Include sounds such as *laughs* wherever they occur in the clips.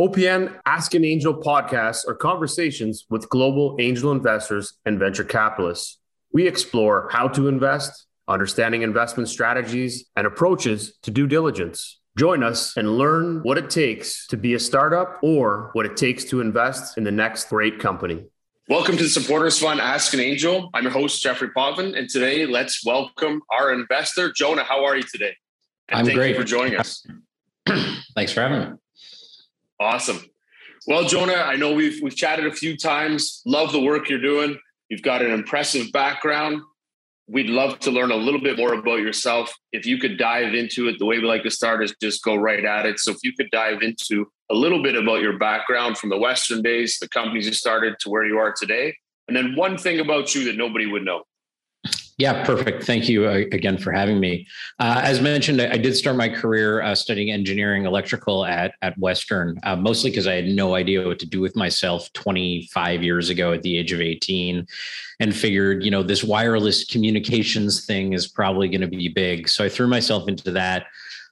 OPN Ask an Angel podcasts are conversations with global angel investors and venture capitalists. We explore how to invest, understanding investment strategies, and approaches to due diligence. Join us and learn what it takes to be a startup or what it takes to invest in the next great company. Welcome to the Supporters Fund Ask an Angel. I'm your host, Jeffrey Potvin, and today let's welcome our investor, Jonah. How are you today? And I'm thank great. you for joining us. *clears throat* Thanks for having me. Awesome. Well, Jonah, I know we've we've chatted a few times. Love the work you're doing. You've got an impressive background. We'd love to learn a little bit more about yourself. If you could dive into it, the way we like to start is just go right at it. So if you could dive into a little bit about your background from the Western days, the companies you started to where you are today, and then one thing about you that nobody would know. Yeah, perfect. Thank you uh, again for having me. Uh, as mentioned, I, I, did start my career uh, studying engineering electrical at, at Western, uh, mostly because I had no idea what to do with myself 25 years ago at the age of 18 and figured, you know, this wireless communications thing is probably going to be big. So I threw myself into that.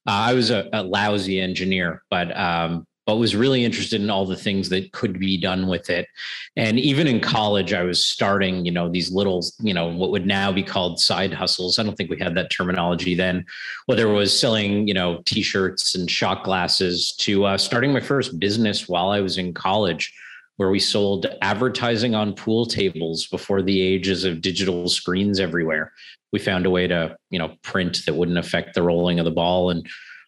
Uh, I was a, a, lousy engineer, but um, but was really interested in all the things that could be done with it. And even in college, I was starting, you know, these little, you know, what would now be called side hustles. I don't think we had that terminology then, whether it was selling, you know, t-shirts and shot glasses to uh, starting my first business while I was in college where we sold advertising on pool tables before the ages of digital screens everywhere. We found a way to, you know, print that wouldn't affect the rolling of the ball and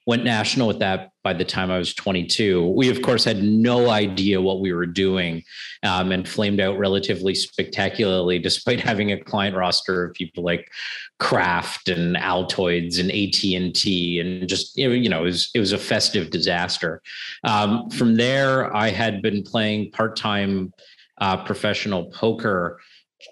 went national with that by the time I was 22. We, of course, had no idea what we were doing um, and flamed out relatively spectacularly, despite *laughs* having a client roster of people like Kraft and Altoids and AT&T and just, you know, it was, it was a festive disaster. Um, from there, I had been playing part-time uh, professional poker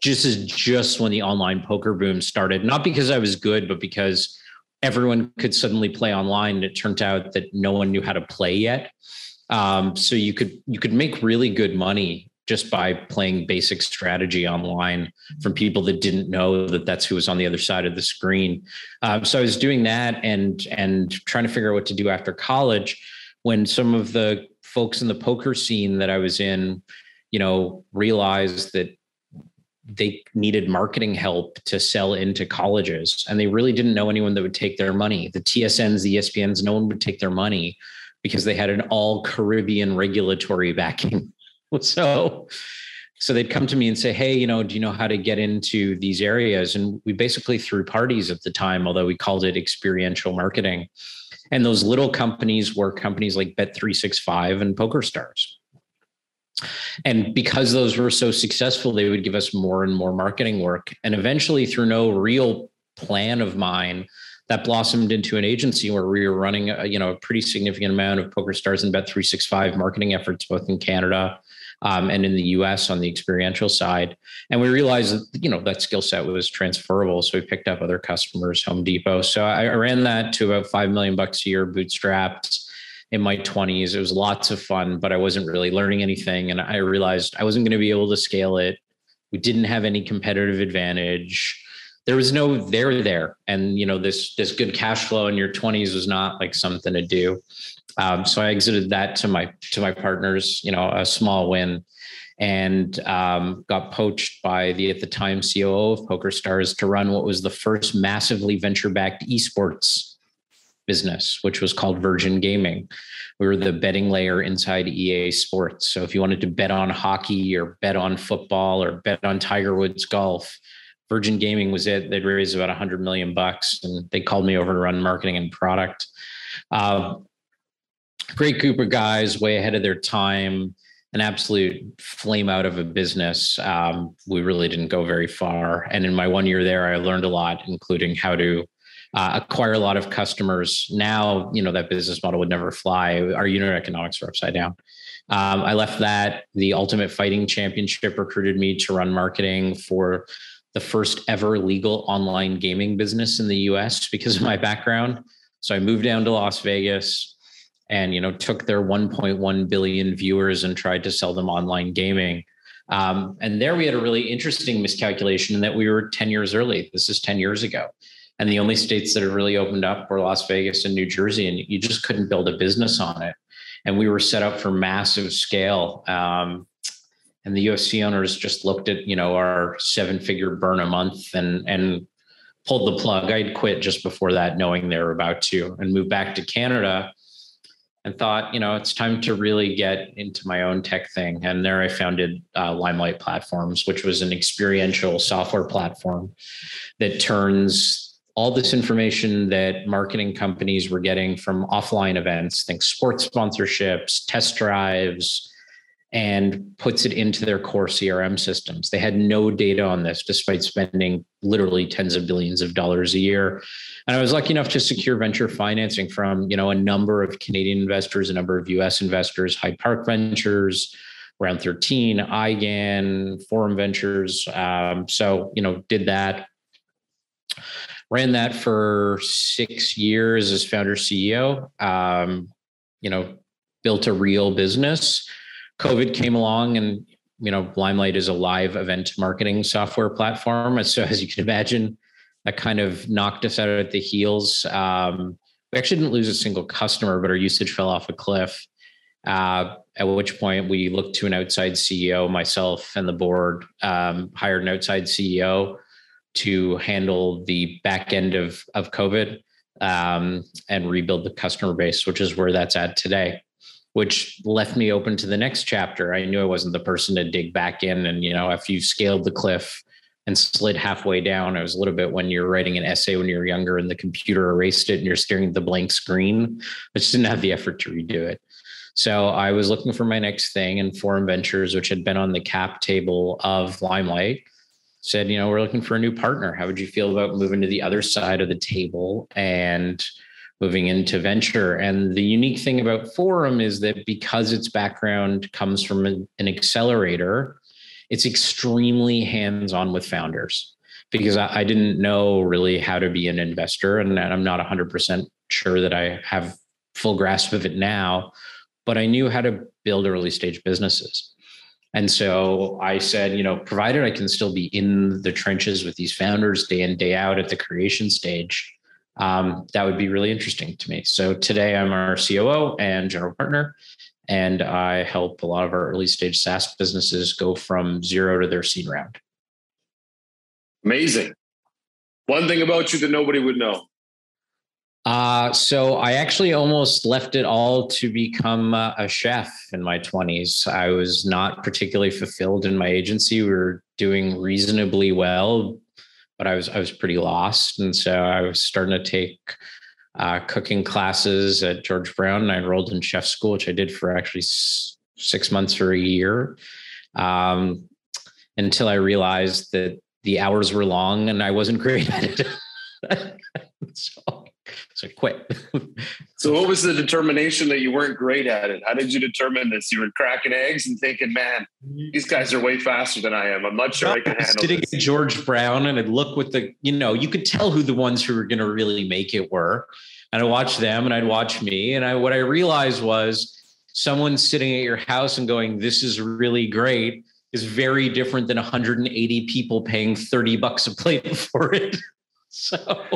just as just when the online poker boom started, not because I was good, but because everyone could suddenly play online. And it turned out that no one knew how to play yet. Um, so you could you could make really good money just by playing basic strategy online from people that didn't know that that's who was on the other side of the screen. Um, so I was doing that and and trying to figure out what to do after college when some of the folks in the poker scene that I was in, you know, realized that they needed marketing help to sell into colleges and they really didn't know anyone that would take their money. The tsns the espns no one would take their money because they had an all caribbean regulatory *laughs* backing. So so they'd come to me and say hey you know do you know how to get into these areas? And we basically threw parties at the time although we called it experiential marketing. And those little companies were companies like bet365 and pokerstars and because those were so successful, they would give us more and more marketing work. And eventually, through no real plan of mine, that blossomed into an agency where we were running a, you know a pretty significant amount of poker stars and bet 365 marketing efforts both in canada um, and in the us on the experiential side. And we realized that you know that skill set was transferable. So we picked up other customers home depot. So i ran that to about 5 million bucks a year bootstrapped in my 20s. It was lots of fun, but I wasn't really learning anything. And I realized I wasn't going to be able to scale it. We didn't have any competitive advantage. There was no there there. And you know, this this good cash flow in your 20s was not like something to do. Um, so I exited that to my to my partners, you know, a small win and um, got poached by the at the time COO of Poker Stars to run what was the first massively venture backed esports business, which was called Virgin Gaming. We were the betting layer inside EA Sports. So if you wanted to bet on hockey or bet on football or bet on Tiger Woods golf, Virgin Gaming was it. They'd raised about 100 million bucks, and they called me over to run marketing and product. Uh, great of guys, way ahead of their time. An absolute flame out of a business. Um, we really didn't go very far. And in my one year there, I learned a lot, including how to uh, acquire a lot of customers. Now, you know, that business model would never fly. Our unit economics are upside down. Um, I left that. The Ultimate Fighting Championship recruited me to run marketing for the first ever legal online gaming business in the US because of my background. So I moved down to Las Vegas and you know took their 1.1 billion viewers and tried to sell them online gaming. Um, and there we had a really interesting miscalculation in that we were 10 years early. This is 10 years ago. And the only states that have really opened up were Las Vegas and New Jersey, and you just couldn't build a business on it. and we were set up for massive scale. Um, and the UFC owners just looked at you know our seven figure burn a month and and pulled the plug. I'd quit just before that, knowing they were about to, and moved back to Canada and thought, you know, it's time to really get into my own tech thing. And there I founded uh, Limelight Platforms, which was an experiential software platform that turns all this information that marketing companies were getting from offline events, think sports sponsorships, test drives, and puts it into their core CRM systems. They had no data on this, despite spending literally tens of billions of dollars a year. And I was lucky enough to secure venture financing from, you know, a number of Canadian investors, a number of US investors, Hyde Park Ventures, Round 13, IGAN, Forum Ventures. Um, so, you know, did that. Ran that for six years as founder CEO. Um, you know, built a real business COVID came along and you know Limelight is a live event marketing software platform. So *laughs* as you can imagine, that kind of knocked us out at the heels. Um, we actually didn't lose a single customer, but our usage fell off a cliff. Uh, at which point we looked to an outside CEO, myself and the board um, hired an outside CEO to handle the back end of of COVID um, and rebuild the customer base, which is where that's at today which left me open to the next chapter. I knew I wasn't the person to dig back in. And, you know, if you scaled the cliff and slid halfway down, it was a little bit when you're writing an essay when you're younger and the computer erased it and you're staring at the blank screen. I just didn't have the effort to redo it. So I was looking for my next thing and Forum Ventures, which had been on the cap table of Limelight, said, you know, we're looking for a new partner. How would you feel about moving to the other side of the table and moving into venture. And the unique thing about Forum is that because its background comes from an, accelerator, it's extremely hands on with founders because I, I, didn't know really how to be an investor. And I'm not 100% sure that I have full grasp of it now, but I knew how to build early stage businesses. And so I said, you know, provided I can still be in the trenches with these founders day in, day out at the creation stage, um, that would be really interesting to me. So today I'm our COO and general partner, and I help a lot of our early stage SaaS businesses go from zero to their seed round. Amazing. One thing about you that nobody would know. Uh, so I actually almost left it all to become uh, a chef in my 20s. I was not particularly fulfilled in my agency. We were doing reasonably well, but I was I was pretty lost, and so I was starting to take uh, cooking classes at George Brown, and I enrolled in chef school, which I did for actually s- six months or a year, um, until I realized that the hours were long and I wasn't great at it. so so quit. *laughs* so what was the determination that you weren't great at it? How did you determine this? You were cracking eggs and thinking, man, these guys are way faster than I am. I'm not sure I can handle it. sitting this. George Brown and I'd look with the, you know, you could tell who the ones who were going to really make it were. And I watched them and I'd watch me. And I what I realized was someone sitting at your house and going, This is really great is very different than 180 people paying 30 bucks a plate *laughs* for it. *laughs* so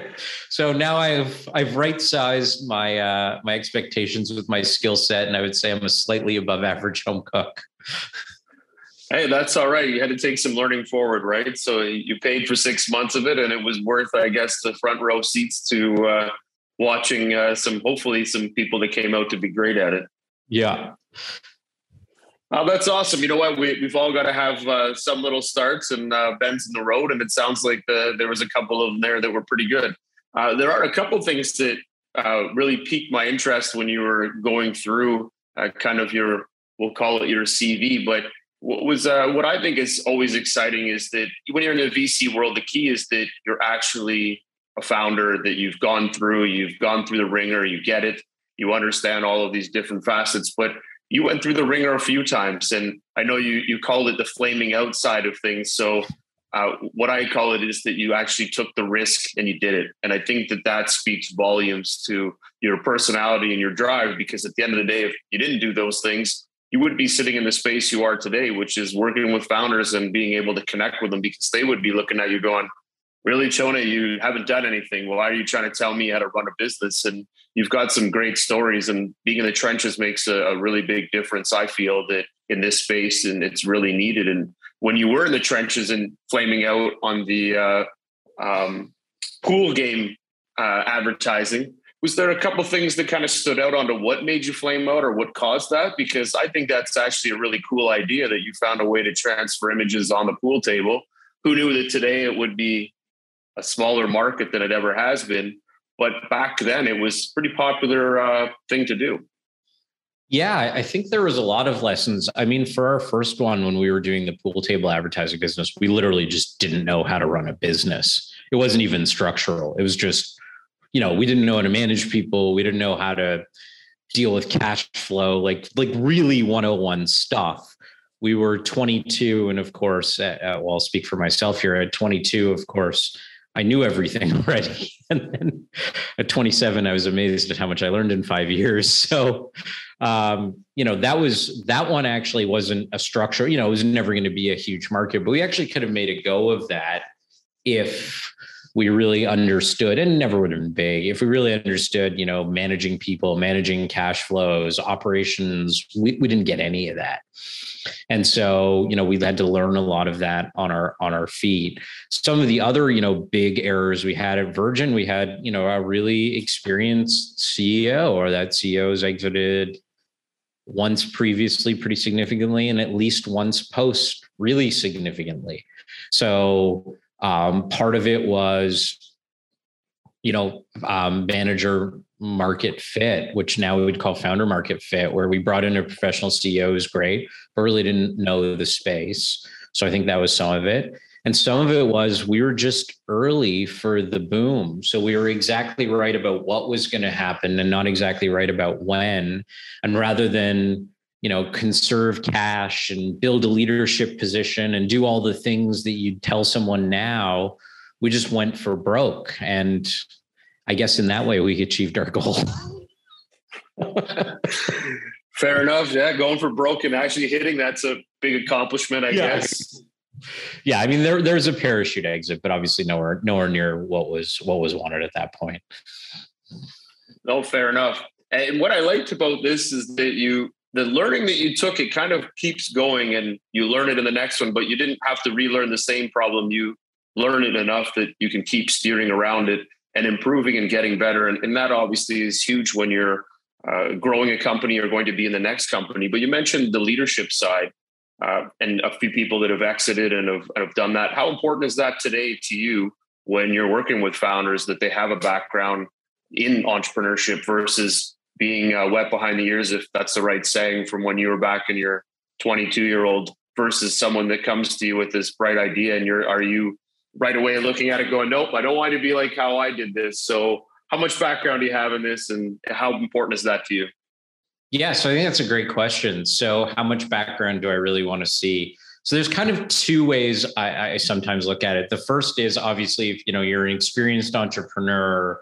so now I've I've right sized my uh, my expectations with my skill set, and I would say I'm a slightly above average home cook. Hey, that's all right. You had to take some learning forward, right? So you paid for six months of it, and it was worth, I guess, the front row seats to uh, watching uh, some, hopefully, some people that came out to be great at it. Yeah, Oh, that's awesome. You know what? We, we've all got to have uh, some little starts and uh, bends in the road. And it sounds like the, there was a couple of them there that were pretty good. Uh, there are a couple things that uh, really piqued my interest when you were going through uh, kind of your, we'll call it your CV. But what was uh, what I think is always exciting is that when you're in the VC world, the key is that you're actually a founder, that you've gone through, you've gone through the ringer, you get it, you understand all of these different facets. But you went through the ringer a few times, and I know you you called it the flaming outside of things. So uh, what I call it is that you actually took the risk and you did it, and I think that that speaks volumes to your personality and your drive. Because at the end of the day, if you didn't do those things, you would be sitting in the space you are today, which is working with founders and being able to connect with them because they would be looking at you going, really, Jonah, you haven't done anything. Why are you trying to tell me how to run a business? And you've got some great stories, and being in the trenches makes a, a really big difference. I feel that in this space, and it's really needed. And when you were in the trenches and flaming out on the uh, um, pool game uh, advertising, was there a couple things that kind of stood out onto what made you flame out or what caused that? Because I think that's actually a really cool idea that you found a way to transfer images on the pool table. Who knew that today it would be a smaller market than it ever has been? But back then, it was pretty popular uh, thing to do. Yeah, I think there was a lot of lessons. I mean, for our first one, when we were doing the pool table advertising business, we literally just didn't know how to run a business. It wasn't even structural. It was just, you know, we didn't know how to manage people. We didn't know how to deal with cash flow, like like really 101 stuff. We were 22, and of course, uh, well, I'll speak for myself here. At 22, of course, I knew everything *laughs* already. and then at 27, I was amazed at how much I learned in five years. *laughs* So, um, you know, that was that one actually wasn't a structure, you know, it was never going to be a huge market, but we actually could have made a go of that if we really understood and never would have been big if we really understood you know managing people managing cash flows operations we, we didn't get any of that and so you know we had to learn a lot of that on our on our feet. Some of the other you know big errors we had at virgin we had you know a really experienced ceo or that ceo's exited once previously pretty significantly and at least once post really significantly. So um, part of it was you know um, manager market fit, which now we would call founder market fit, where we brought in a professional CEO who's great, but really didn't know the space. So I think that was some of it. And some of it was we were just early for the boom. So we were exactly right about what was going to happen and not exactly right about when. And rather than, you know, conserve cash and build a leadership position and do all the things that you'd tell someone now, we just went for broke. And I guess in that way we achieved our goal. *laughs* Fair enough. Yeah, going for broken, actually hitting that's a big accomplishment, I yeah. guess. Yeah, I mean there there's a parachute exit, but obviously nowhere nowhere near what was what was wanted at that point. No, fair enough. And what I liked about this is that you the learning that you took it kind of keeps going and you learn it in the next one, but you didn't have to relearn the same problem. You learn it enough that you can keep steering around it and improving and getting better. And, and that obviously is huge when you're uh, growing a company or going to be in the next company. But you mentioned the leadership side uh, and a few people that have exited and have, have done that. How important is that today to you when you're working with founders that they have a background in entrepreneurship versus being uh, wet behind the ears, if that's the right saying, from when you were back in your 22 year old versus someone that comes to you with this bright idea and you're are you right away looking at it going, nope, I don't want to be like how I did this. So how much background do you have in this and how important is that to you? Yeah, so I think that's a great question. So how much background do I really want to see? So there's kind of two ways I, I sometimes look at it. The first is obviously if you know you're an experienced entrepreneur,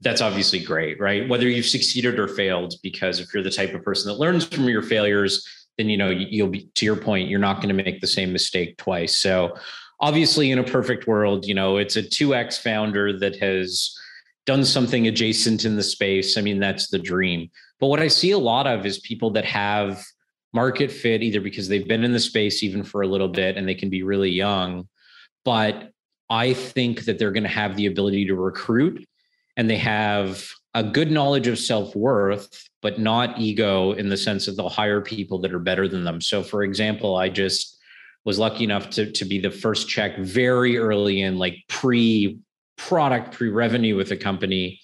that's obviously great, right? Whether you've succeeded or failed, because if you're the type of person that learns from your failures, then you know you'll be to your point, you're not going to make the same mistake twice. So obviously in a perfect world you know it's a 2x founder that has done something adjacent in the space. I mean that's the dream. But what i see a lot of is people that have market fit either because they've been in the space even for a little bit and they can be really young but i think that they're going to have the ability to recruit and they have a good knowledge of self-worth but not ego in the sense that they'll hire people that are better than them. So for example i just was lucky enough to, to be the first check very early in like pre product, pre revenue with the company.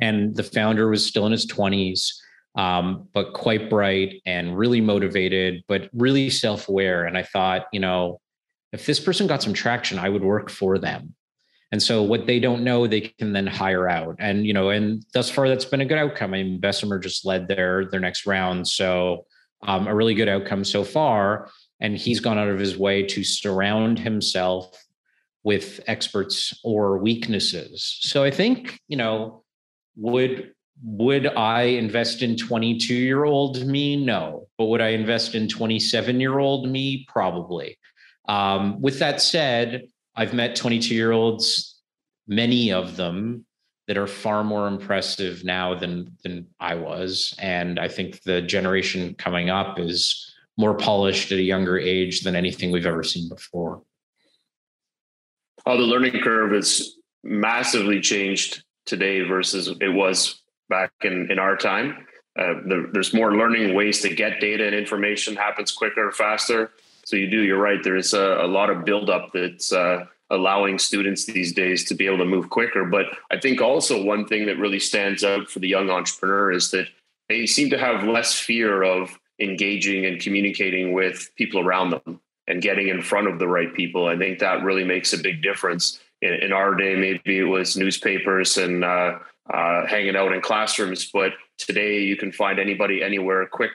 And the founder was still in his 20s, um, but quite bright and really motivated, but really self aware. And I thought, you know, if this person got some traction, I would work for them. And so what they don't know, they can then hire out. And, you know, and thus far that's been a good outcome. I mean, Bessemer just led their their next round. So um, a really good outcome so far and he's gone out of his way to surround himself with experts or weaknesses. So i think you know would would i invest in 22 year old me? No. But would i invest in 27 year old me? Probably. Um, with that said I've met 22 year olds, many of them that are far more impressive now than than I was, and I think the generation coming up is more polished at a younger age than anything we've ever seen before. Oh, the learning curve has massively changed today versus it was back in in our time. Uh, the, there's more learning ways to get data and information happens quicker, faster. So you do. You're right. There is a, a lot of buildup that's uh, allowing students these days to be able to move quicker. But I think also one thing that really stands out for the young entrepreneur is that they seem to have less fear of engaging and communicating with people around them and getting in front of the right people. I think that really makes a big difference. In, in our day, maybe it was newspapers and uh, uh, hanging out in classrooms, but today you can find anybody anywhere quick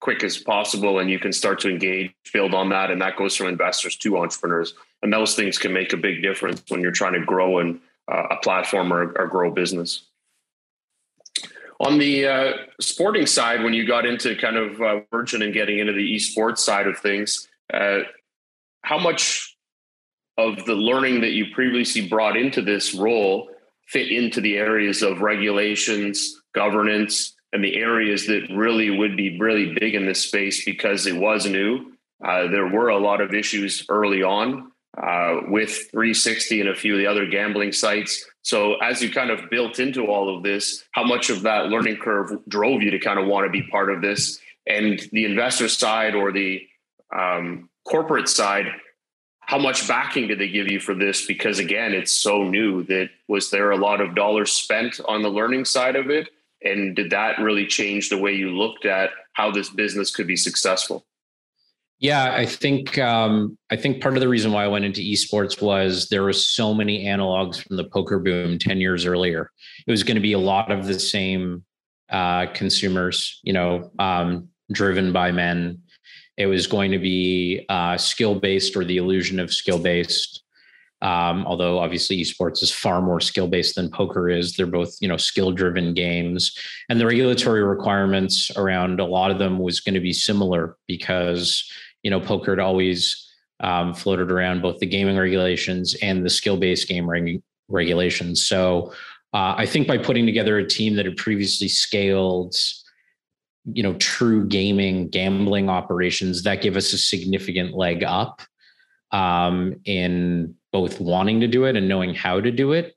quick as possible and you can start to engage build on that and that goes from investors to entrepreneurs and those things can make a big difference when you're trying to grow uh, a platform or, or grow business on the uh, sporting side when you got into kind of uh, merging and getting into the esports side of things uh, how much of the learning that you previously brought into this role fit into the areas of regulations governance and the areas that really would be really big in this space because it was new. Uh, there were a lot of issues early on uh, with 360 and a few of the other gambling sites. So, as you kind of built into all of this, how much of that learning curve drove you to kind of want to be part of this? And the investor side or the um, corporate side, how much backing did they give you for this? Because again, it's so new that was there a lot of dollars spent on the learning side of it? and did that really change the way you looked at how this business could be successful yeah i think um, i think part of the reason why i went into esports was there were so many analogs from the poker boom 10 years earlier. It was going to be a lot of the same uh, consumers you know um, driven by men. It was going to be uh, skill based or the illusion of skill based um, although obviously esports is far more skill based than poker is. They're both you know skill driven games, and the regulatory requirements around a lot of them was going to be similar because you know poker had always um, floated around both the gaming regulations and the skill based game reg- regulations. So uh, I think by putting together a team that had previously scaled you know true gaming gambling operations that give us a significant leg up um, in both wanting to do it and knowing how to do it.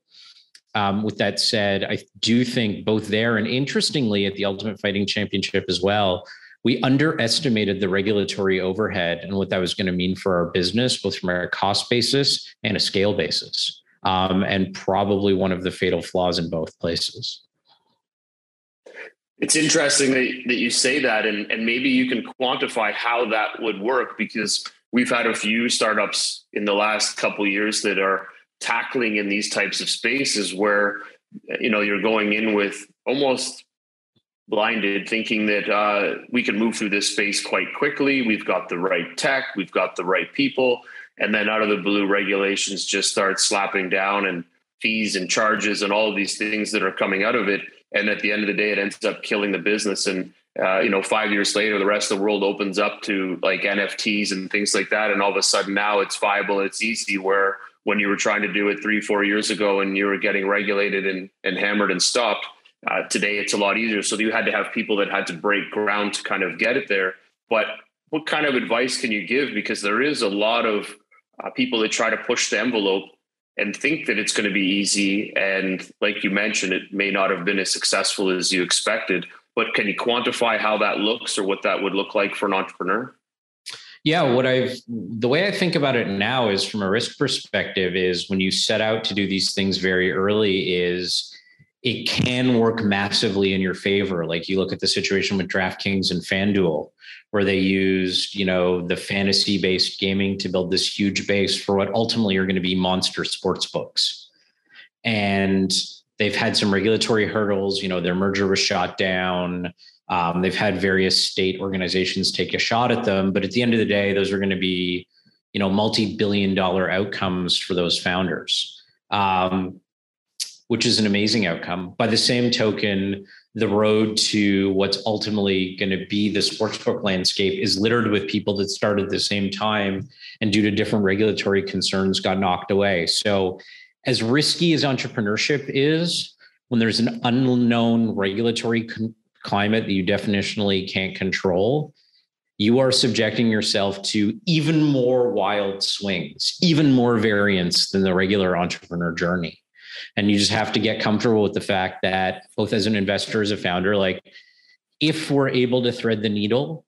Um, with that said, I do think both there and interestingly at the Ultimate Fighting Championship as well, we underestimated the regulatory overhead and what that was going to mean for our business, both from a cost basis and a scale basis. Um, and probably one of the fatal flaws in both places. It's interesting that, that you say that, and, and maybe you can quantify how that would work because we've had a few startups in the last couple years that are tackling in these types of spaces where you know you're going in with almost blinded thinking that uh, we can move through this space quite quickly we've got the right tech we've got the right people and then out of the blue regulations just start slapping down and fees and charges and all of these things that are coming out of it and at the end of the day it ends up killing the business and uh, you know, five years later, the rest of the world opens up to like NFTs and things like that. And all of a sudden now it's viable, it's easy. Where when you were trying to do it three, four years ago and you were getting regulated and, and hammered and stopped, uh, today it's a lot easier. So you had to have people that had to break ground to kind of get it there. But what kind of advice can you give? Because there is a lot of uh, people that try to push the envelope and think that it's going to be easy. And like you mentioned, it may not have been as successful as you expected but can you quantify how that looks or what that would look like for an entrepreneur? Yeah, what I've the way I think about it now is from a risk perspective is when you set out to do these things very early is it can work massively in your favor. Like you look at the situation with DraftKings and FanDuel, where they used, you know, the fantasy-based gaming to build this huge base for what ultimately are going to be monster sports books. And they've had some regulatory hurdles. You know, their merger was shot down. Um, they've had various state organizations take a shot at them, but at the end of the day, those are going to be, you know, multi-billion-dollar outcomes for those founders, um, which is an amazing outcome. By the same token, the road to what's ultimately going to be the sportsbook landscape is littered with people that started at the same time and due to different regulatory concerns got knocked away. So, as risky as entrepreneurship is, when there's an unknown regulatory con- climate that you definitionally can't control, you are subjecting yourself to even more wild swings, even more variance than the regular entrepreneur journey. And you just have to get comfortable with the fact that both as an investor, as a founder, like if we're able to thread the needle,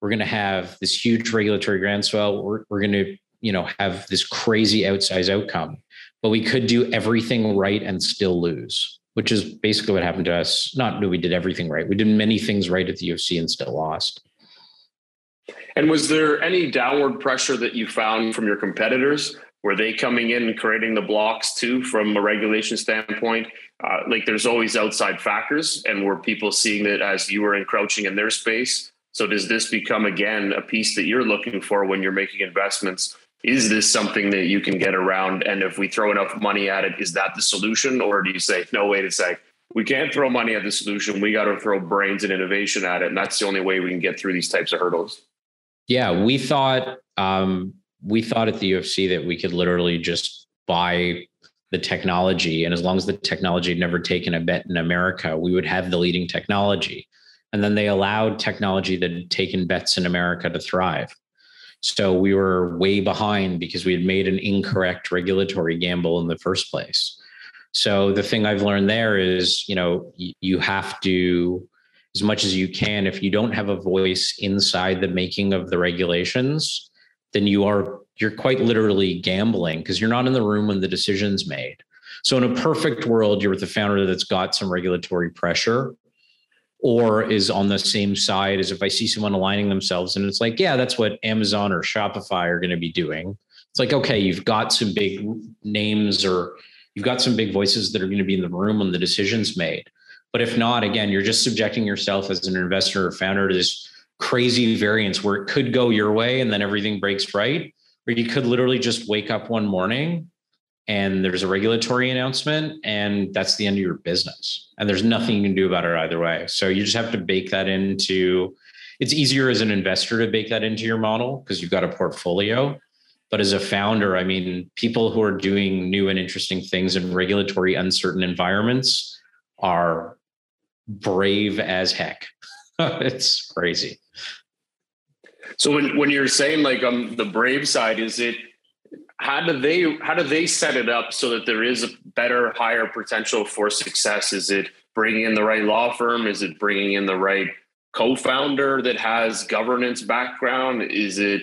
we're going to have this huge regulatory groundswell. We're, we're going to, you know, have this crazy outsize outcome, but we could do everything right and still lose, which is basically what happened to us. Not that we did everything right. We did many things right at the UFC and still lost. And was there any downward pressure that you found from your competitors? Were they coming in and creating the blocks too from a regulation standpoint? Uh, like there's always outside factors, and were people seeing it as you were encroaching in their space? So does this become again a piece that you're looking for when you're making investments? Is this something that you can get around? And if we throw enough money at it, is that the solution? Or do you say, no, wait a sec, we can't throw money at the solution. We got to throw brains and innovation at it. And that's the only way we can get through these types of hurdles. Yeah, we thought um, we thought at the UFC that we could literally just buy the technology, and as long as the technology had never taken a bet in America, we would have the leading technology. And then they allowed technology that had taken bets in America to thrive. So we were way behind because we had made an incorrect regulatory gamble in the first place. So the thing I've learned there is, you know, you have to as much as you can. If you don't have a voice inside the making of the regulations, then you are you're quite literally gambling because you're not in the room when the decision's made. So in a perfect world, you're with a founder that's got some regulatory pressure or is on the same side as if I see someone aligning themselves and it's like, yeah, that's what Amazon or Shopify are going to be doing. It's like, okay, you've got some big names or you've got some big voices that are going to be in the room when the decision's made. But if not, again, you're just subjecting yourself as an investor or founder to this crazy variance where it could go your way and then everything breaks right. Or you could literally just wake up one morning and there's a regulatory announcement and that's the end of your business. And there's nothing you can do about it either way. So you just have to bake that into it's easier as an investor to bake that into your model because you've got a portfolio. But as a founder, I mean, people who are doing new and interesting things in regulatory uncertain environments are brave as heck. *laughs* it's crazy. So when when you're saying like on um, the brave side, is it how do they how do they set it up so that there is a better higher potential for success? Is it bringing in the right law firm? Is it bringing in the right co-founder that has governance background? Is it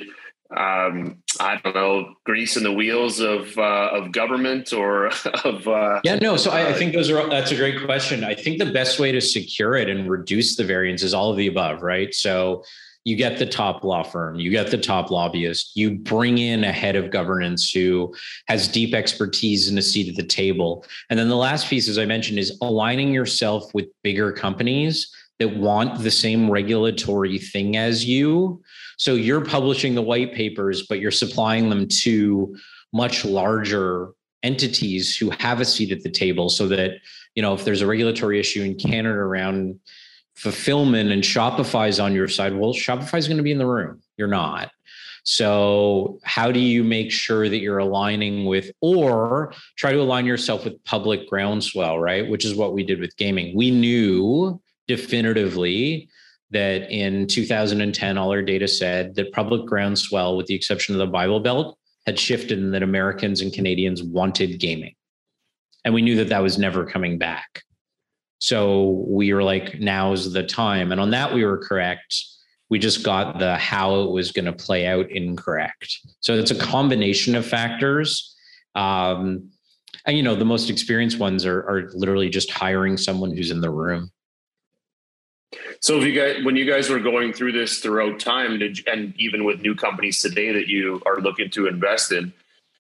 um, I don't know, grease in the wheels of uh, of government or *laughs* of uh, yeah, no. So I, I, think those are that's a great question. I think the best way to secure it and reduce the variance is all of the above, right? So you get the top law firm, you get the top lobbyist, you bring in a head of governance who has deep expertise and a seat at the table, and then the last piece, as I mentioned, is aligning yourself with bigger companies that want the same regulatory thing as you so you're publishing the white papers, but you're supplying them to much larger entities who have a seat at the table so that, you know, if there's a regulatory issue in Canada around fulfillment and Shopify's on your side, well, Shopify's going to be in the room. You're not. So, how do you make sure that you're aligning with, or try to align yourself with public groundswell, right? Which is what we did with gaming. We knew definitively that in 2010, all our data said that public groundswell, with the exception of the Bible Belt, had shifted and that Americans and Canadians wanted gaming. And we knew that that was never coming back. So we were like, now's the time. And on that, we were correct. We just got the how it was going to play out incorrect. So it's a combination of factors. Um, and, you know, the most experienced ones are, are literally just hiring someone who's in the room. So, if you guys, when you guys were going through this throughout time, did, and even with new companies today that you are looking to invest in,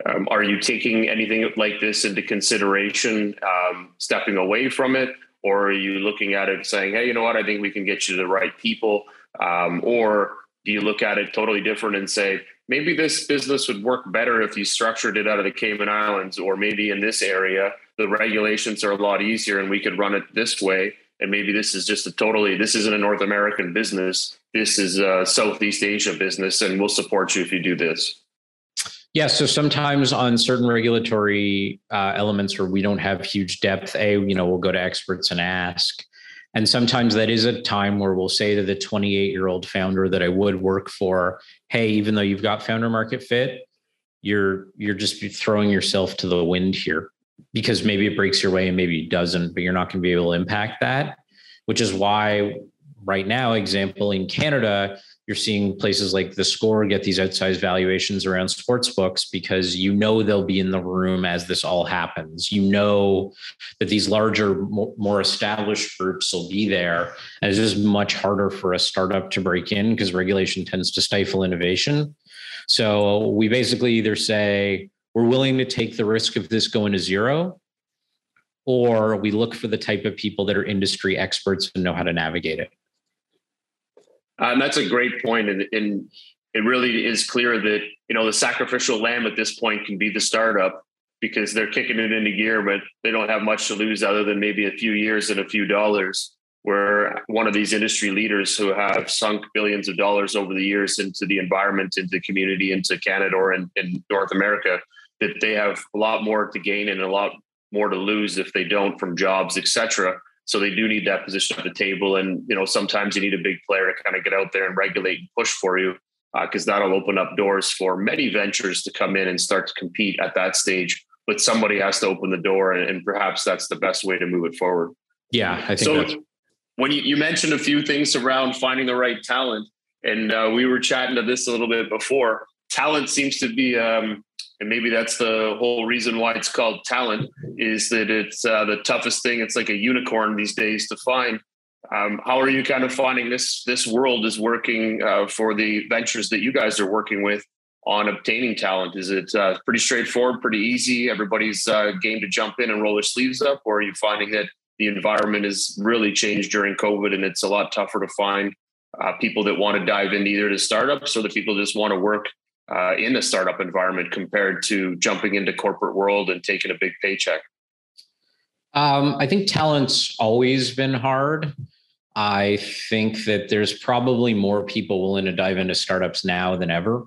um, are you taking anything like this into consideration, um, stepping away from it, or are you looking at it saying, "Hey, you know what? I think we can get you the right people," um, or do you look at it totally different and say, maybe this business would work better if you structured it out of the Cayman Islands, or maybe in this area the regulations are a lot easier and we could run it this way and maybe this is just a totally this isn't a North American business. This is a Southeast Asia business, and we'll support you if you do this. Yeah, so sometimes on certain regulatory uh, elements where we don't have huge depth, a you know we'll go to experts and ask, and sometimes that is a time where we'll say to the 28 year old founder that I would work for, hey, even though you've got founder market fit, you're you're just throwing yourself to the wind here because maybe it breaks your way and maybe it doesn't, but you're not going to be able to impact that, which is why right now, example in Canada, you're seeing places like the score get these outsized valuations around sports books because you know they'll be in the room as this all happens. You know that these larger, more established groups will be there. And it's just much harder for a startup to break in because regulation tends to stifle innovation. So we basically either say, we're willing to take the risk of this going to zero, or we look for the type of people that are industry experts and know how to navigate it. Uh, and that's a great point, and, and it really is clear that you know the sacrificial lamb at this point can be the startup because they're kicking it into gear, but they don't have much to lose other than maybe a few years and a few dollars. Where one of these industry leaders who have sunk billions of dollars over the years into the environment, into the community, into Canada or in, in North America, that they have a lot more to gain and a lot more to lose if they don't from jobs, etc. So they do need that position at the table, and you know sometimes you need a big player to kind of get out there and regulate and push for you, because uh, that'll open up doors for many ventures to come in and start to compete at that stage. But somebody has to open the door, and, and perhaps that's the best way to move it forward. Yeah, I think so. When you, you mentioned a few things around finding the right talent, and uh, we were chatting to this a little bit before. Talent seems to be um, and maybe that's the whole reason why it's called talent is that it's uh, the toughest thing it's like a unicorn these days to find. Um, how are you kind of finding this this world is working uh, for the ventures that you guys are working with on obtaining talent? Is it uh, pretty straightforward pretty easy? Everybody's uh, game to jump in and roll their sleeves up? Or are you finding that the environment has really changed during covid and it's a lot tougher to find uh, people that want to dive into either the startups or the people that just want to work uh, in a startup environment compared to jumping into corporate world and taking a big paycheck? Um, I think talent's always been hard. I think that there's probably more people willing to dive into startups now than ever,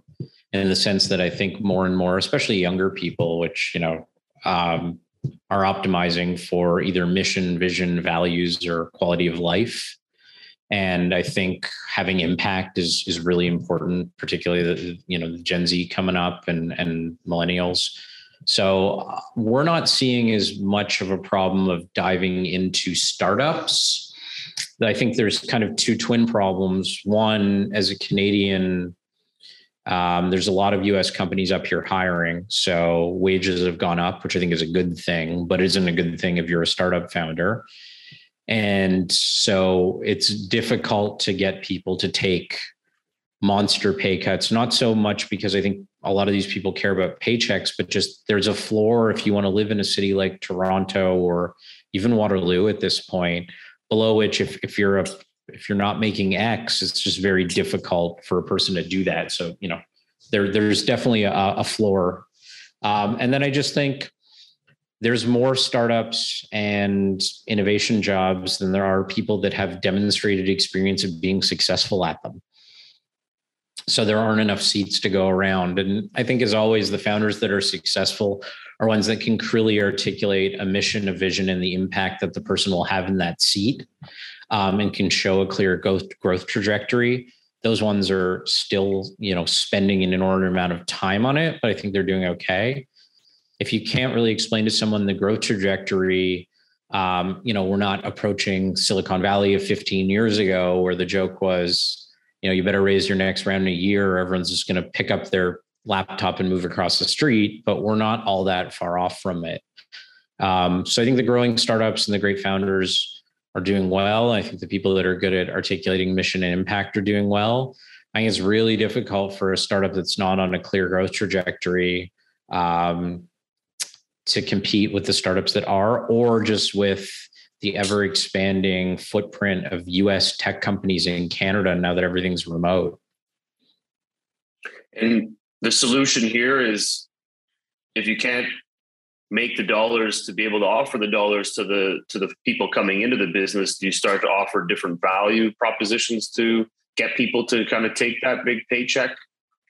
in the sense that I think more and more, especially younger people, which you know um, are optimizing for either mission, vision, values, or quality of life and I think having impact is is really important, particularly the you know the Gen Z coming up and and millennials. So uh, we're not seeing as much of a problem of diving into startups. I think there's kind of two twin problems. One, as a Canadian, um, there's a lot of US companies up here hiring. So wages have gone up, which I think is a good thing, but isn't a good thing if you're a startup founder. And so it's difficult to get people to take monster pay cuts, not so much because I think a lot of these people care about paychecks, but just there's a floor if you want to live in a city like Toronto or even Waterloo at this point, below which if, if you're a if you're not making X, it's just very difficult for a person to do that. So, you know, there there's definitely a, a floor. Um, and then I just think there's more startups and innovation jobs than there are people that have demonstrated experience of being successful at them. So there aren't enough seats to go around. And I think, as always, the founders that are successful are ones that can clearly articulate a mission, a vision, and the impact that the person will have in that seat um, and can show a clear growth, growth trajectory. Those ones are still, you know, spending an inordinate amount of time on it, but I think they're doing okay if you can't really explain to someone the growth trajectory, um, you know, we're not approaching Silicon Valley of 15 years ago where the joke was, you know, you better raise your next round in a year or everyone's just going to pick up their laptop and move across the street. But we're not all that far off from it. Um, so I think the growing startups and the great founders are doing well. I think the people that are good at articulating mission and impact are doing well. I think it's really difficult for a startup that's not on a clear growth trajectory um, to compete with the startups that are, or just with the ever expanding footprint of US tech companies in Canada now that everything's remote. And the solution here is if you can't make the dollars to be able to offer the dollars to the to the people coming into the business do you start to offer different value propositions to get people to kind of take that big paycheck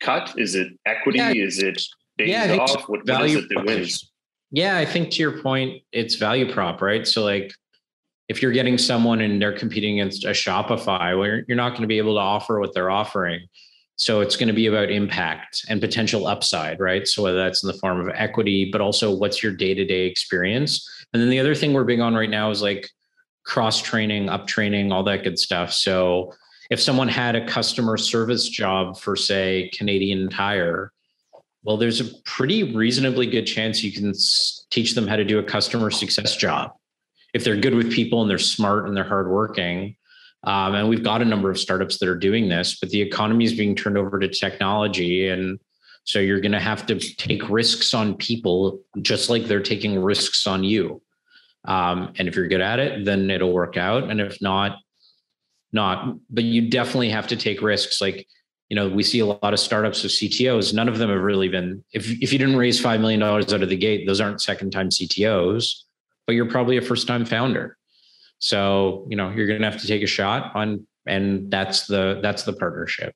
cut is it equity yeah. is it days yeah, off what, what is it that wins yeah i think to your point it's value prop right so like if you're getting someone and they're competing against a shopify where you're not going to be able to offer what they're offering so it's going to be about impact and potential upside, right? So whether that's in the form of equity, but also what's your day-to-day experience. And then the other thing we're big on right now is like cross training, up training, all that good stuff. So if someone had a customer service job for say Canadian Tire, well, there's a pretty reasonably good chance you can teach them how to do a customer success job. If they're good with people and they're smart and they're hardworking, um, and we've got a number of startups that are doing this, but the economy is being turned over to technology. And so you're going to have to take risks on people just like they're taking risks on you. Um, and if you're good at it, then it'll work out. And if not, not. But you definitely have to take risks. Like, you know, we see a lot of startups with CTOs. None of them have really been, if, if you didn't raise $5 million out of the gate, those aren't second time CTOs, but you're probably a first time founder. So, you know, you're going to have to take a shot on, and that's the, that's the partnership.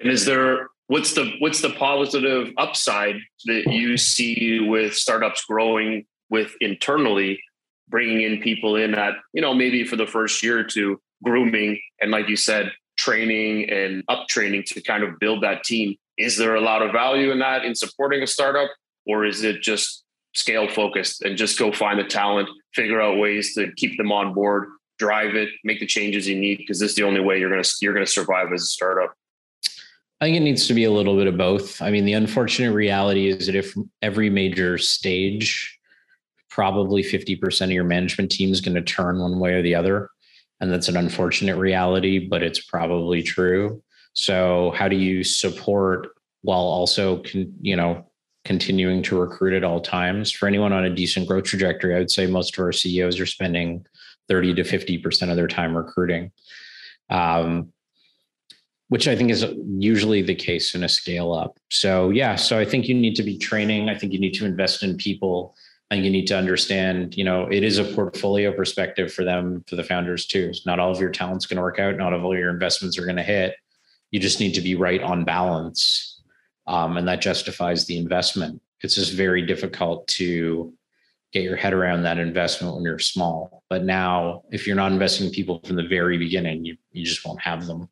And is there, what's the, what's the positive upside that you see with startups growing with internally bringing in people in at, you know, maybe for the first year or two, grooming and like you said, training and up training to kind of build that team. Is there a lot of value in that in supporting a startup? Or is it just scale focused and just go find the talent, figure out ways to keep them on board, drive it, make the changes you need because this is the only way you're gonna you're gonna survive as a startup. I think it needs to be a little bit of both. I mean, the unfortunate reality is that if every major stage, probably 50% of your management team is going to turn one way or the other. And that's an unfortunate reality, but it's probably true. So, how do you support while also, you know, continuing to recruit at all times. For anyone on a decent growth trajectory, I would say most of our CEOs are spending 30 to 50% of their time recruiting, um, which I think is usually the case in a scale up. So, yeah, so I think you need to be training. I think you need to invest in people. And you need to understand, you know, it is a portfolio perspective for them, for the founders too. Not all of your talent's going to work out. Not all of your investments are going to hit. You just need to be right on balance um, and that justifies the investment. It's just very difficult to get your head around that investment when you're small. But now, if you're not investing people from the very beginning, you you just won't have them.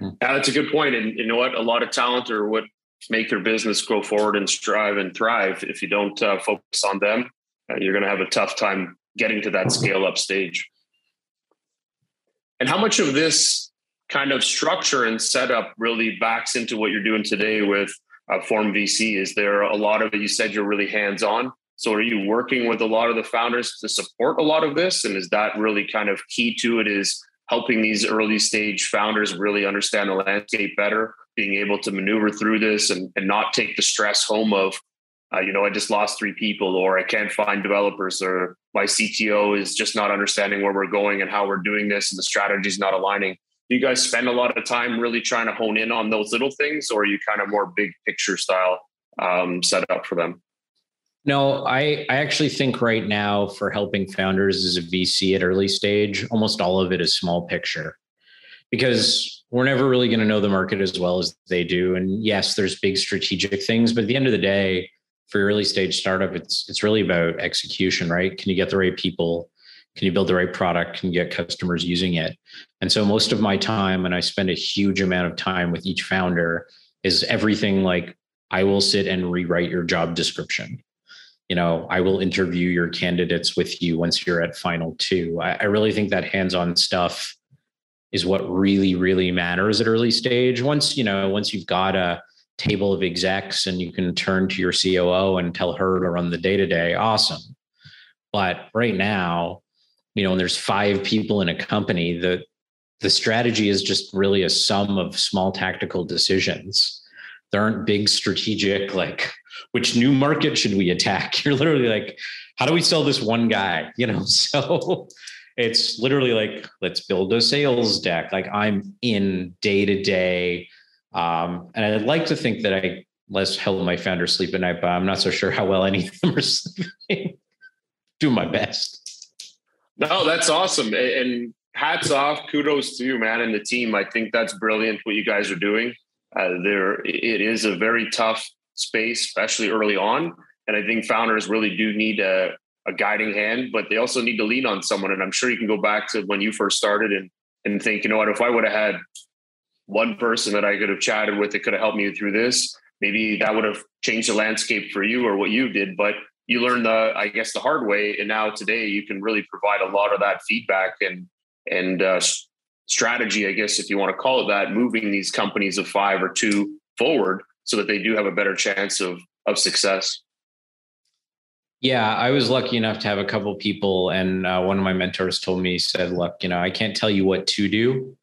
Yeah, that's a good point. And you know what? A lot of talent or what make your business go forward and strive and thrive. If you don't uh, focus on them, uh, you're going to have a tough time getting to that scale up stage. And how much of this kind of structure and setup really backs into what you're doing today with uh, Forum VC? Is there a lot of it? You said you're really hands on. So are you working with a lot of the founders to support a lot of this? And is that really kind of key to it? Is helping these early stage founders really understand the landscape better, being able to maneuver through this and, and not take the stress home of, uh, you know, I just lost three people, or I can't find developers, or my CTO is just not understanding where we're going and how we're doing this, and the strategy is not aligning. Do you guys spend a lot of time really trying to hone in on those little things or are you kind of more big picture style um, set up for them? No i i actually think right now for helping founders as a vc at early stage. Almost all of it is small picture. Because we're never really going to know the market as well as they do and yes there's big strategic things but at the end of the day for early stage startup it's it's really about execution right can you get the right people can you build the right product? Can you get customers using it? And so most of my time, and I spend a huge amount of time with each founder, is everything like I will sit and rewrite your job description. You know, I will interview your candidates with you once you're at final two. I, I really think that hands-on stuff is what really, really matters at early stage. Once, you know, once you've got a table of execs and you can turn to your COO and tell her to run the day-to-day, awesome. But right now, you know, when there's five people in a company, the the strategy is just really a sum of small tactical decisions. There aren't big strategic like which new market should we attack? *laughs* You're literally like, how do we sell this one guy? You know, *laughs* so it's literally like let's build a sales deck. Like I'm in day to day, um, and I'd like to think that I less help my founders sleep at night, but I'm not so sure how well any of them are *laughs* sleeping. Do my best. No, that's awesome. And hats off, kudos to you, man, and the team. I think that's brilliant what you guys are doing. Uh, there, it is a very tough space, especially early on. And I think founders really do need a, a guiding hand, but they also need to lean on someone. And I'm sure you can go back to when you first started and and think, you know what, if I would have had one person that I could have chatted with that could have helped me through this, maybe that would have changed the landscape for you or what you did. But you learn the, I guess, the hard way. And now today you can really provide a lot of that feedback and and uh, strategy, I guess, if you want to call it that, moving these companies of five or two forward so that they do have a better chance of of success. Yeah, I was lucky enough to have a couple people, and uh, one of my mentors told me, said, "Look, you know, I can't tell you what to do,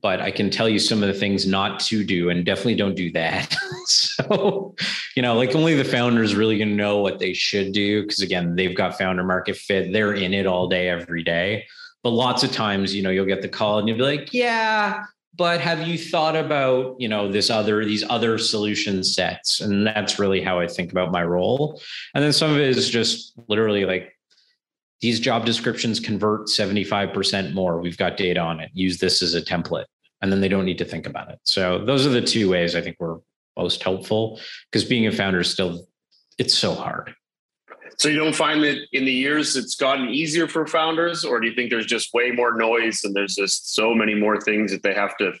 but I can tell you some of the things not to do, and definitely don't do that." *laughs* so, you know, like only the founders really to know what they should do because again, they've got founder market fit. They're in it all day, every day. But lots of times, you know, you'll get the call and you'll be like, "Yeah, but have you thought about you know this other these other solution sets? And that's really how i think about my role. And then some of it is just literally like these job descriptions convert 75% more. We've got data on it. Use this as a template. And then they don't need to think about it. So those are the two ways i think we're most helpful. Because being a founder is still it's so hard so you don't find that in the years it's gotten easier for founders, or do you think there's just way more noise and there's just so many more things that they have to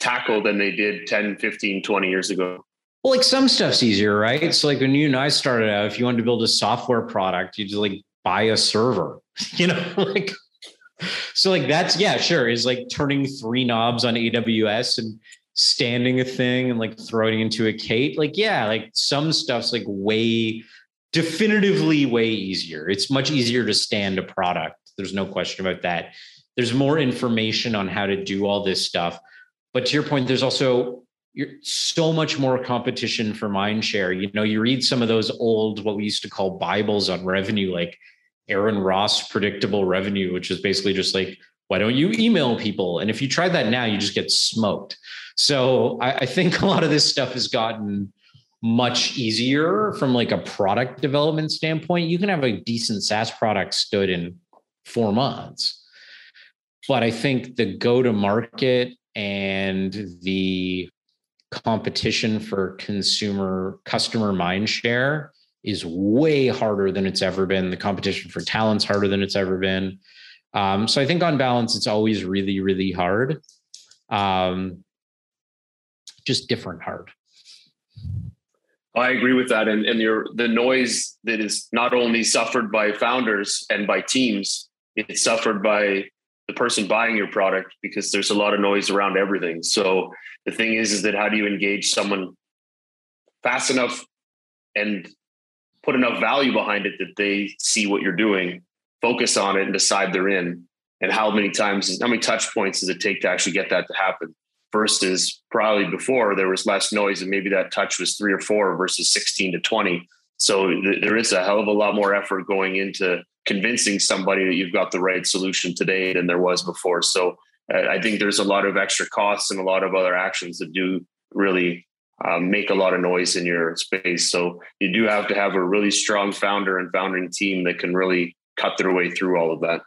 tackle than they did 10, 15, 20 years ago? Well, like some stuff's easier, right? So like when you and I started out, if you wanted to build a software product, you just like buy a server, *laughs* you know, like so like that's yeah, sure, is like turning three knobs on AWS and standing a thing and like throwing into a Kate. Like, yeah, like some stuff's like way definitively way easier. It's much easier to stand a product. There's no question about that. There's more information on how to do all this stuff. But to your point, there's also so much more competition for mind share. You know, you read some of those old, what we used to call Bibles on revenue, like Aaron Ross predictable revenue, which is basically just like, why don't you email people? And if you try that now, you just get smoked. So I, I think a lot of this stuff has gotten much easier from like a product development standpoint. You can have a decent SaaS product stood in four months. But I think the go to market and the competition for consumer customer mind share is way harder than it's ever been. The competition for talent's harder than it's ever been. Um, so I think on balance, it's always really, really hard. Um, just different hard. I agree with that, and and your the noise that is not only suffered by founders and by teams, it's suffered by the person buying your product because there's a lot of noise around everything. So the thing is, is that how do you engage someone fast enough and put enough value behind it that they see what you're doing, focus on it, and decide they're in. And how many times, how many touch points does it take to actually get that to happen? Versus probably before there was less noise and maybe that touch was three or four versus 16 to 20 so th- there is a hell of a lot more effort going into convincing somebody that you've got the right solution today than there was before. So uh, i think there's a lot of extra costs and a lot of other actions that do really um, make a lot of noise in your space. So you do have to have a really strong founder and founding team that can really cut their way through all of that.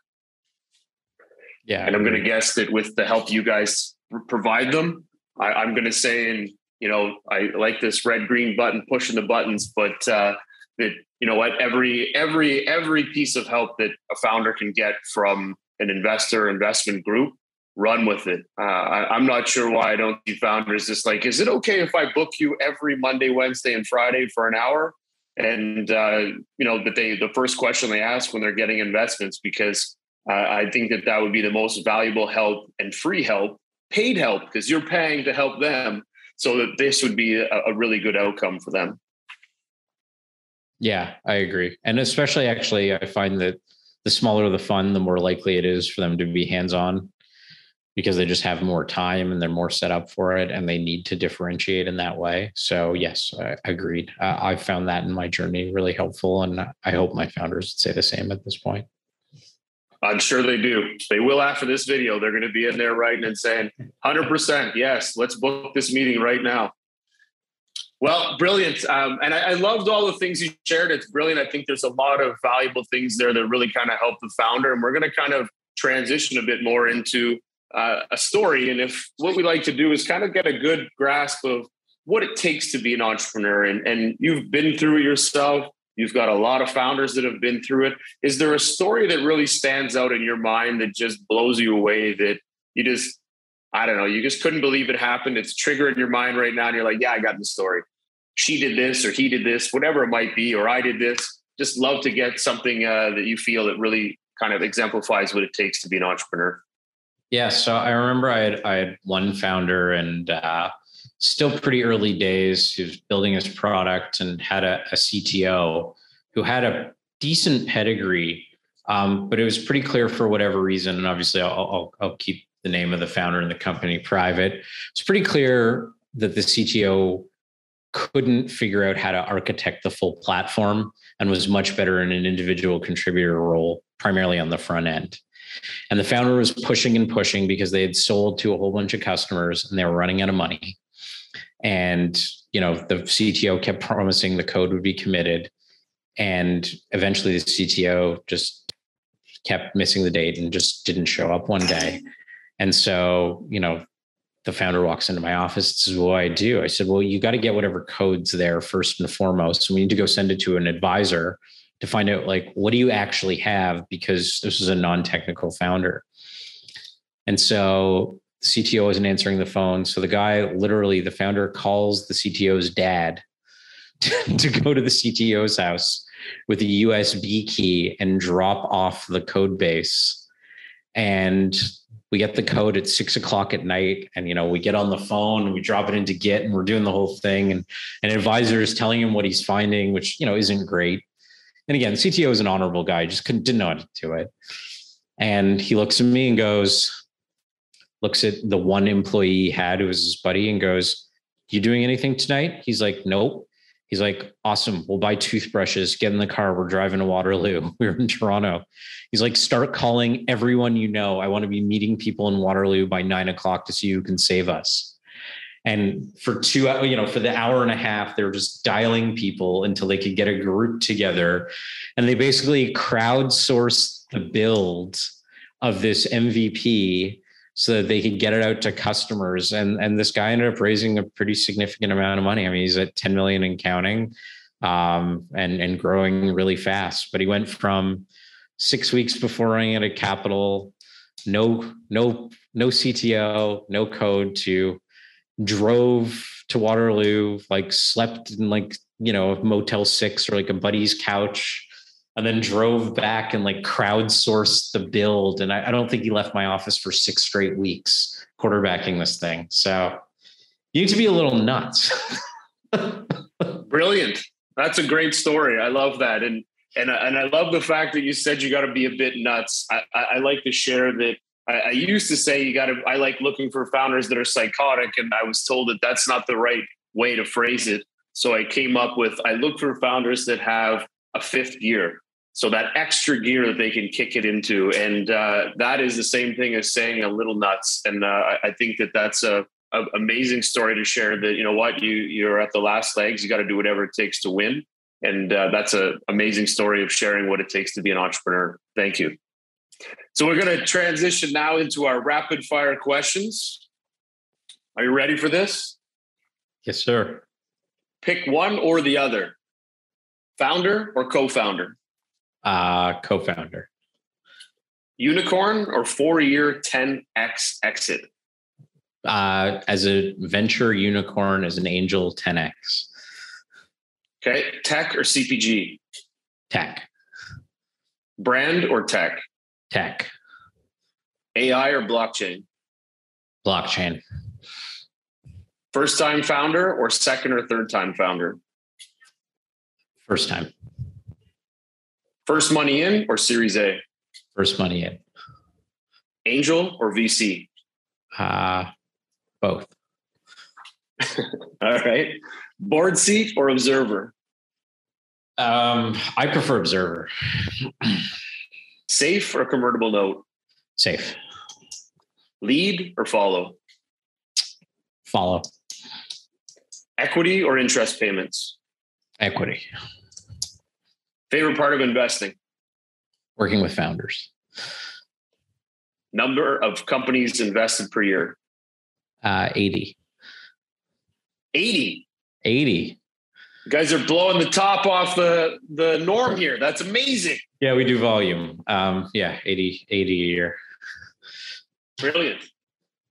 Yeah and i'm going to guess that with the help you guys provide them. I, am going to say, and you know, I like this red green button pushing the buttons, but uh, that you know what, every every every piece of help that a founder can get from an investor investment group, run with it. Uh, I, am not sure why I don't see founders just like, is it okay if I book you every Monday, Wednesday, and Friday for an hour? And uh, you know, that they the first question they ask when they're getting investments because uh, I think that that would be the most valuable help and free help paid help because you're paying to help them so that this would be a, a, really good outcome for them. Yeah i agree. And especially actually i find that the smaller the fund the more likely it is for them to be hands-on because they just have more time and they're more set up for it and they need to differentiate in that way. So yes I agreed. Uh, i found that in my journey really helpful and i hope my founders would say the same at this point I'm sure they do. They will after this video. They're going to be in there writing and saying, 100%, yes, let's book this meeting right now. Well, brilliant. Um, and I, I, loved all the things you shared. It's brilliant. I think there's a lot of valuable things there that really kind of help the founder. And we're going to kind of transition a bit more into uh, a story. And if what we like to do is kind of get a good grasp of what it takes to be an entrepreneur. And, and you've been through it yourself. You've got a lot of founders that have been through it. Is there a story that really stands out in your mind that just blows you away that you just I don't know, you just couldn't believe it happened. It's triggering your mind right now. And you're like, yeah, I got the story. She did this or he did this, whatever it might be, or I did this. Just love to get something uh, that you feel that really kind of exemplifies what it takes to be an entrepreneur. Yeah. So I remember I had, I had one founder and uh, still pretty early days. Was building his product and had a, a CTO who had a decent pedigree. Um, but it was pretty clear for whatever reason, and obviously I'll, I'll, I'll keep the name of the founder and the company private. It's pretty clear that the CTO couldn't figure out how to architect the full platform and was much better in an individual contributor role, primarily on the front end. And the founder was pushing and pushing because they had sold to a whole bunch of customers and they were running out of money. And you know, the CTO kept promising the code would be committed. And eventually the CTO just kept missing the date and just didn't show up one day. *laughs* And so, you know, the founder walks into my office. This is what I do. I said, well, you got to get whatever codes there first and foremost. So we need to go send it to an advisor to find out like what do you actually have because this is a non-technical founder. And so CTO isn't answering the phone. So the guy literally, the founder calls the CTO's dad *laughs* to go to the CTO's house with a USB key and drop off the code base. And we get the code at six o'clock at night and you know we get on the phone and we drop it into git and we're doing the whole thing and an advisor is telling him what he's finding which you know isn't great and again cto is an honorable guy just couldn't didn't know how to do it and he looks at me and goes looks at the one employee he had who was his buddy and goes you doing anything tonight he's like nope He's like, awesome. We'll buy toothbrushes, get in the car. We're driving to Waterloo. *laughs* We are in Toronto. He's like, start calling everyone you know. I want to be meeting people in Waterloo by nine o'clock to see who can save us. And for two, you know, for the hour and a half, they were just dialing people until they could get a group together. And they basically crowdsourced the build of this MVP so that they could get it out to customers. And and this guy ended up raising a pretty significant amount of money. I mean, he's at 10 million and counting, um, and and growing really fast. But he went from six weeks before running out of capital, no no no CTO, no code to drove to Waterloo, like slept in like you know Motel Six or like a buddy's couch and then drove back and like crowdsourced the build. And I, I, don't think he left my office for six straight weeks quarterbacking this thing. So you need to be a little nuts. *laughs* Brilliant. That's a great story. I love that. And and and I love the fact that you said you got to be a bit nuts. I, I, I like to share that. I, I used to say you got to. I like looking for founders that are psychotic, and I was told that that's not the right way to phrase it. So I came up with I look for founders that have a fifth gear so that extra gear that they can kick it into. And uh, that is the same thing as saying a little nuts. And uh, i think that that's a, a, amazing story to share that you know what you you're at the last legs. You got to do whatever it takes to win. And uh, that's an amazing story of sharing what it takes to be an entrepreneur. Thank you. So we're going to transition now into our rapid fire questions. Are you ready for this? Yes sir. Pick one or the other founder or co-founder uh, co-founder. Unicorn or four-year 10x exit? Uh, as a venture unicorn, as an angel 10x. Okay, tech or CPG? Tech. Brand or tech? Tech. AI or blockchain? Blockchain. First time founder or second or third time founder? First time. First money in or Series A? First money in. Angel or VC? Uh, both. *laughs* All right. Board seat or observer? Um, I prefer observer. Safe or convertible note? Safe. Lead or follow? Follow. Equity or interest payments? Equity. Favorite part of investing? Working with founders. Number of companies invested per year? Uh, 80. 80. 80. You guys are blowing the top off the, the norm here. That's amazing. Yeah, we do volume. Um, yeah, 80, 80 a year. Brilliant.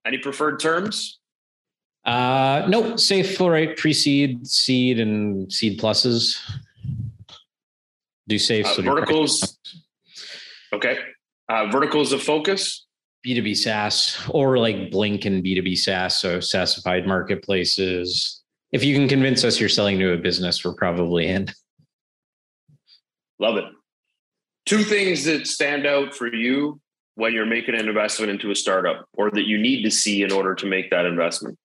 Any preferred terms? Uh, nope. Safe, full rate, pre-seed, seed, and seed pluses. Do safe. Uh, verticals. Okay. Uh, verticals of focus. B2B SaaS or like Blink and B2B SaaS. So SaaSified marketplaces. If you can convince us you're selling to a business, we're probably in. Love it. Two things that stand out for you when you're making an investment into a startup or that you need to see in order to make that investment.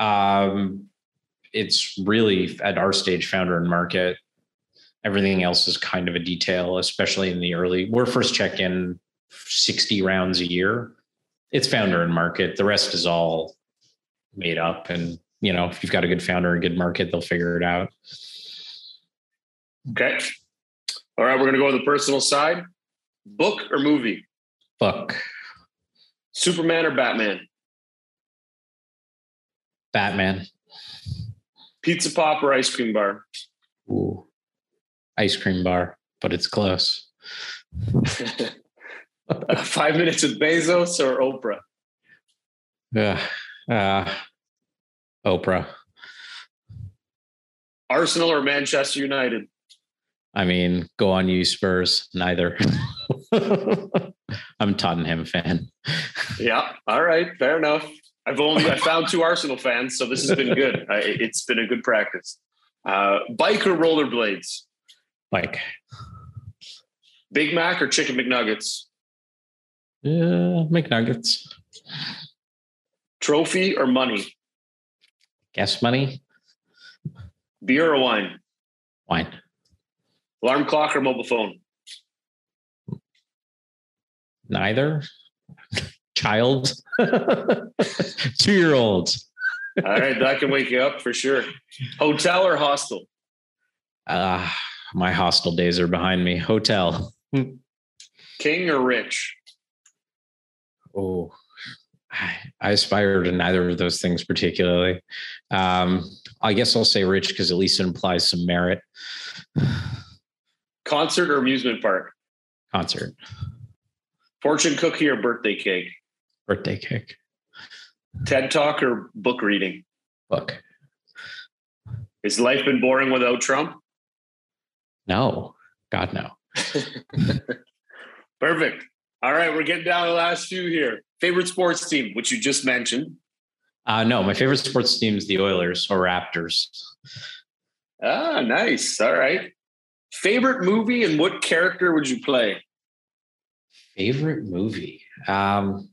Um, it's really at our stage, founder and market. Everything else is kind of a detail, especially in the early. We're first check in 60 rounds a year. It's founder and market. The rest is all made up. And, you know, if you've got a good founder and good market, they'll figure it out. Okay. All right. We're going to go to the personal side. Book or movie? Book. Superman or Batman? Batman. Pizza pop or ice cream bar? Ooh. Ice cream bar, but it's close. *laughs* Five minutes with Bezos or Oprah? Yeah. Uh, Oprah. Arsenal or Manchester United? I mean, go on you Spurs. Neither. *laughs* I'm a Tottenham fan. Yeah. All right. Fair enough. I've only I found two Arsenal fans, so this has been good. I, it's been a good practice. Uh, bike or rollerblades? Like, Big Mac or chicken McNuggets? yeah, McNuggets. Trophy or money? Guess money. Beer or wine? Wine. Alarm clock or mobile phone? Neither. *laughs* Child. *laughs* Two year olds. All right, that can wake you up for sure. Hotel or hostel? Uh, my hostel days are behind me. Hotel. King or rich? Oh, I, I aspire to neither of those things particularly. Um, I guess I'll say rich because at least it implies some merit. *sighs* Concert or amusement park? Concert, Fortune cookie or birthday cake? birthday cake, TED talk or book reading? book. Has life been boring without Trump? No, God, no. *laughs* Perfect. All right, we're getting down to the last few here. Favorite sports team, which you just mentioned. Uh, no, my favorite sports team is the Oilers or Raptors. Ah, nice. All right. Favorite movie and what character would you play? Favorite movie? Um,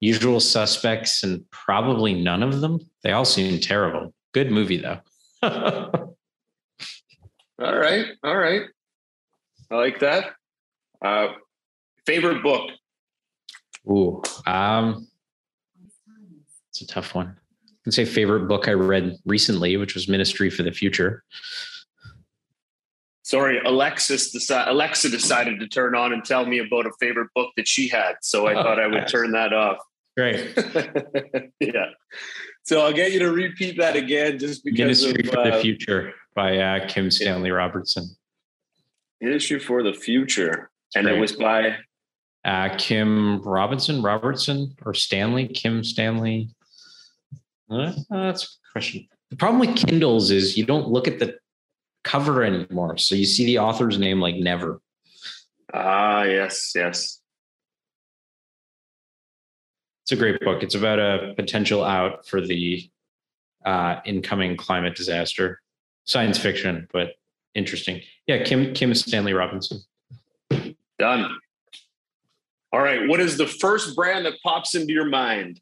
Usual Suspects, and probably none of them. They all seem terrible. Good movie though. *laughs* All right. All right. I like that. Uh, favorite book? Ooh, um, it's a tough one. I can say favorite book I read recently, which was Ministry for the Future. Sorry, Alexis deci- Alexa decided to turn on and tell me about a favorite book that she had. So I Oh, thought I would nice. turn that off. Great. *laughs* yeah. So I'll get you to repeat that again just because Ministry of for the uh, Future by uh, Kim Stanley Robertson. Issue for the Future. And it was by Uh, Kim Robinson, Robertson, or Stanley? Kim Stanley. Uh, that's a question. The problem with Kindles is you don't look at the cover anymore. So you see the author's name like never. Ah, yes, yes. It's a great book. It's about a potential out for the uh, incoming climate disaster. Science fiction, but interesting. Yeah, Kim Kim Stanley Robinson. Done. All right. What is the first brand that pops into your mind?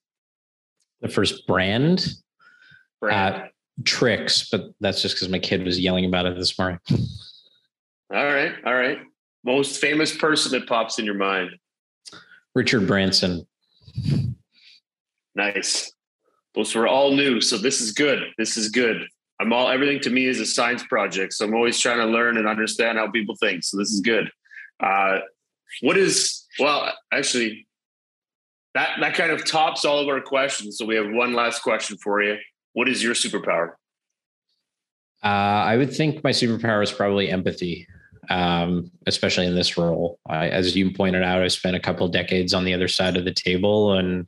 The first brand, Brand. uh, Trix, but that's just because my kid was yelling about it this morning. all right. All right. Most famous person that pops in your mind. Richard Branson. Nice. Those were all new. So this is good. This is good. I'm all everything to me is a science project. So I'm always trying to learn and understand how people think. So this is good. Uh, what is well, actually, that that kind of tops all of our questions. So we have one last question for you. What is your superpower? Uh, I would think my superpower is probably empathy, um, especially in this role. I, as you pointed out, I spent a couple decades on the other side of the table, and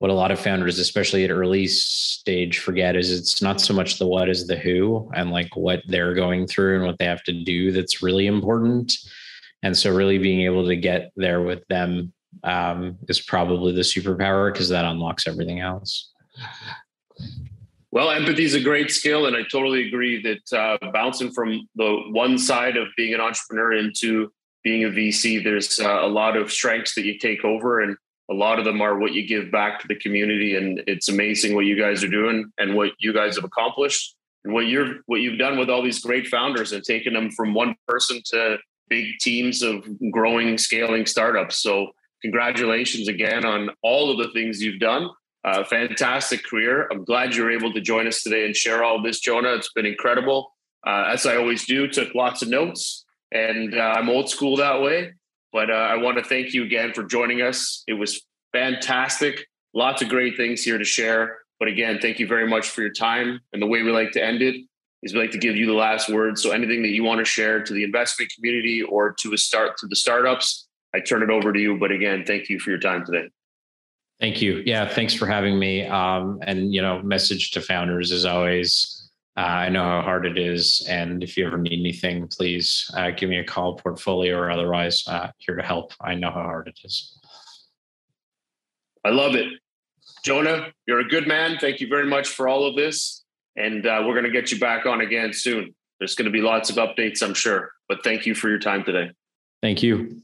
what a lot of founders, especially at early stage, forget is it's not so much the what is the who and like what they're going through and what they have to do that's really important. And so, really being able to get there with them um, is probably the superpower because that unlocks everything else. Well, empathy is a great skill, and I totally agree that uh, bouncing from the one side of being an entrepreneur into being a VC, there's uh, a lot of strengths that you take over, and a lot of them are what you give back to the community. And it's amazing what you guys are doing and what you guys have accomplished, and what you're what you've done with all these great founders and taking them from one person to big teams of growing, scaling startups. So, congratulations again on all of the things you've done uh, fantastic career. I'm glad you're able to join us today and share all this, Jonah. It's been incredible. Uh, as I always do, took lots of notes, and uh, I'm old school that way. But uh, I want to thank you again for joining us. It was fantastic. Lots of great things here to share. But again, thank you very much for your time. And the way we like to end it is we like to give you the last word. So anything that you want to share to the investment community or to a start to the startups, I turn it over to you. But again, thank you for your time today. Thank you. Yeah, thanks for having me. Um, and you know, message to founders is always, uh, I know how hard it is, and if you ever need anything, please uh, give me a call, portfolio or otherwise. Uh, here to help. I know how hard it is. I love it, Jonah. You're a good man. Thank you very much for all of this, and uh, we're going to get you back on again soon. There's going to be lots of updates, I'm sure. But thank you for your time today. Thank you.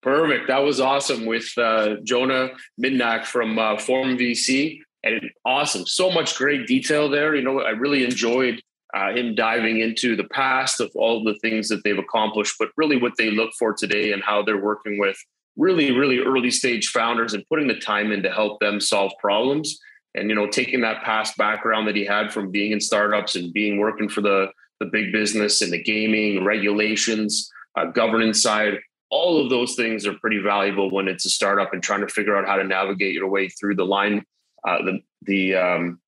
Perfect. That was awesome with uh, Jonah Midanik from uh, Forum VC. And awesome. So much great detail there. You know, I really enjoyed uh, him diving into the past of all the things that they've accomplished, but really what they look for today and how they're working with really, really early stage founders and putting the time in to help them solve problems. And, you know, taking that past background that he had from being in startups and being working for the, the big business and the gaming regulations, uh, governance side, all of those things are pretty valuable when it's a startup and trying to figure out how to navigate your way through the line, uh, the the um,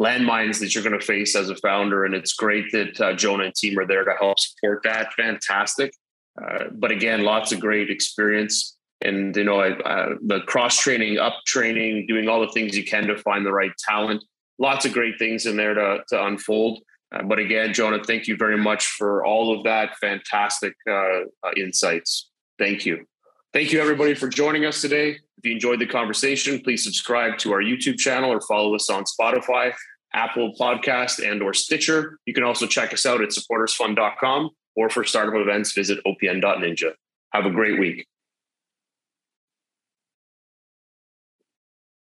landmines that you're going to face as a founder. And it's great that uh, Jonah and team are there to help support that. Fantastic. Uh, but again, lots of great experience. And you know, uh, the cross training, up training, doing all the things you can to find the right talent. Lots of great things in there to, to unfold. Uh, but again, Jonah, thank you very much for all of that fantastic uh, uh, insights. Thank you. Thank you, everybody, for joining us today. If you enjoyed the conversation, please subscribe to our YouTube channel or follow us on Spotify, Apple Podcast, and or Stitcher. You can also check us out at supportersfund.com or for startup events, visit opn.ninja. Have a great week.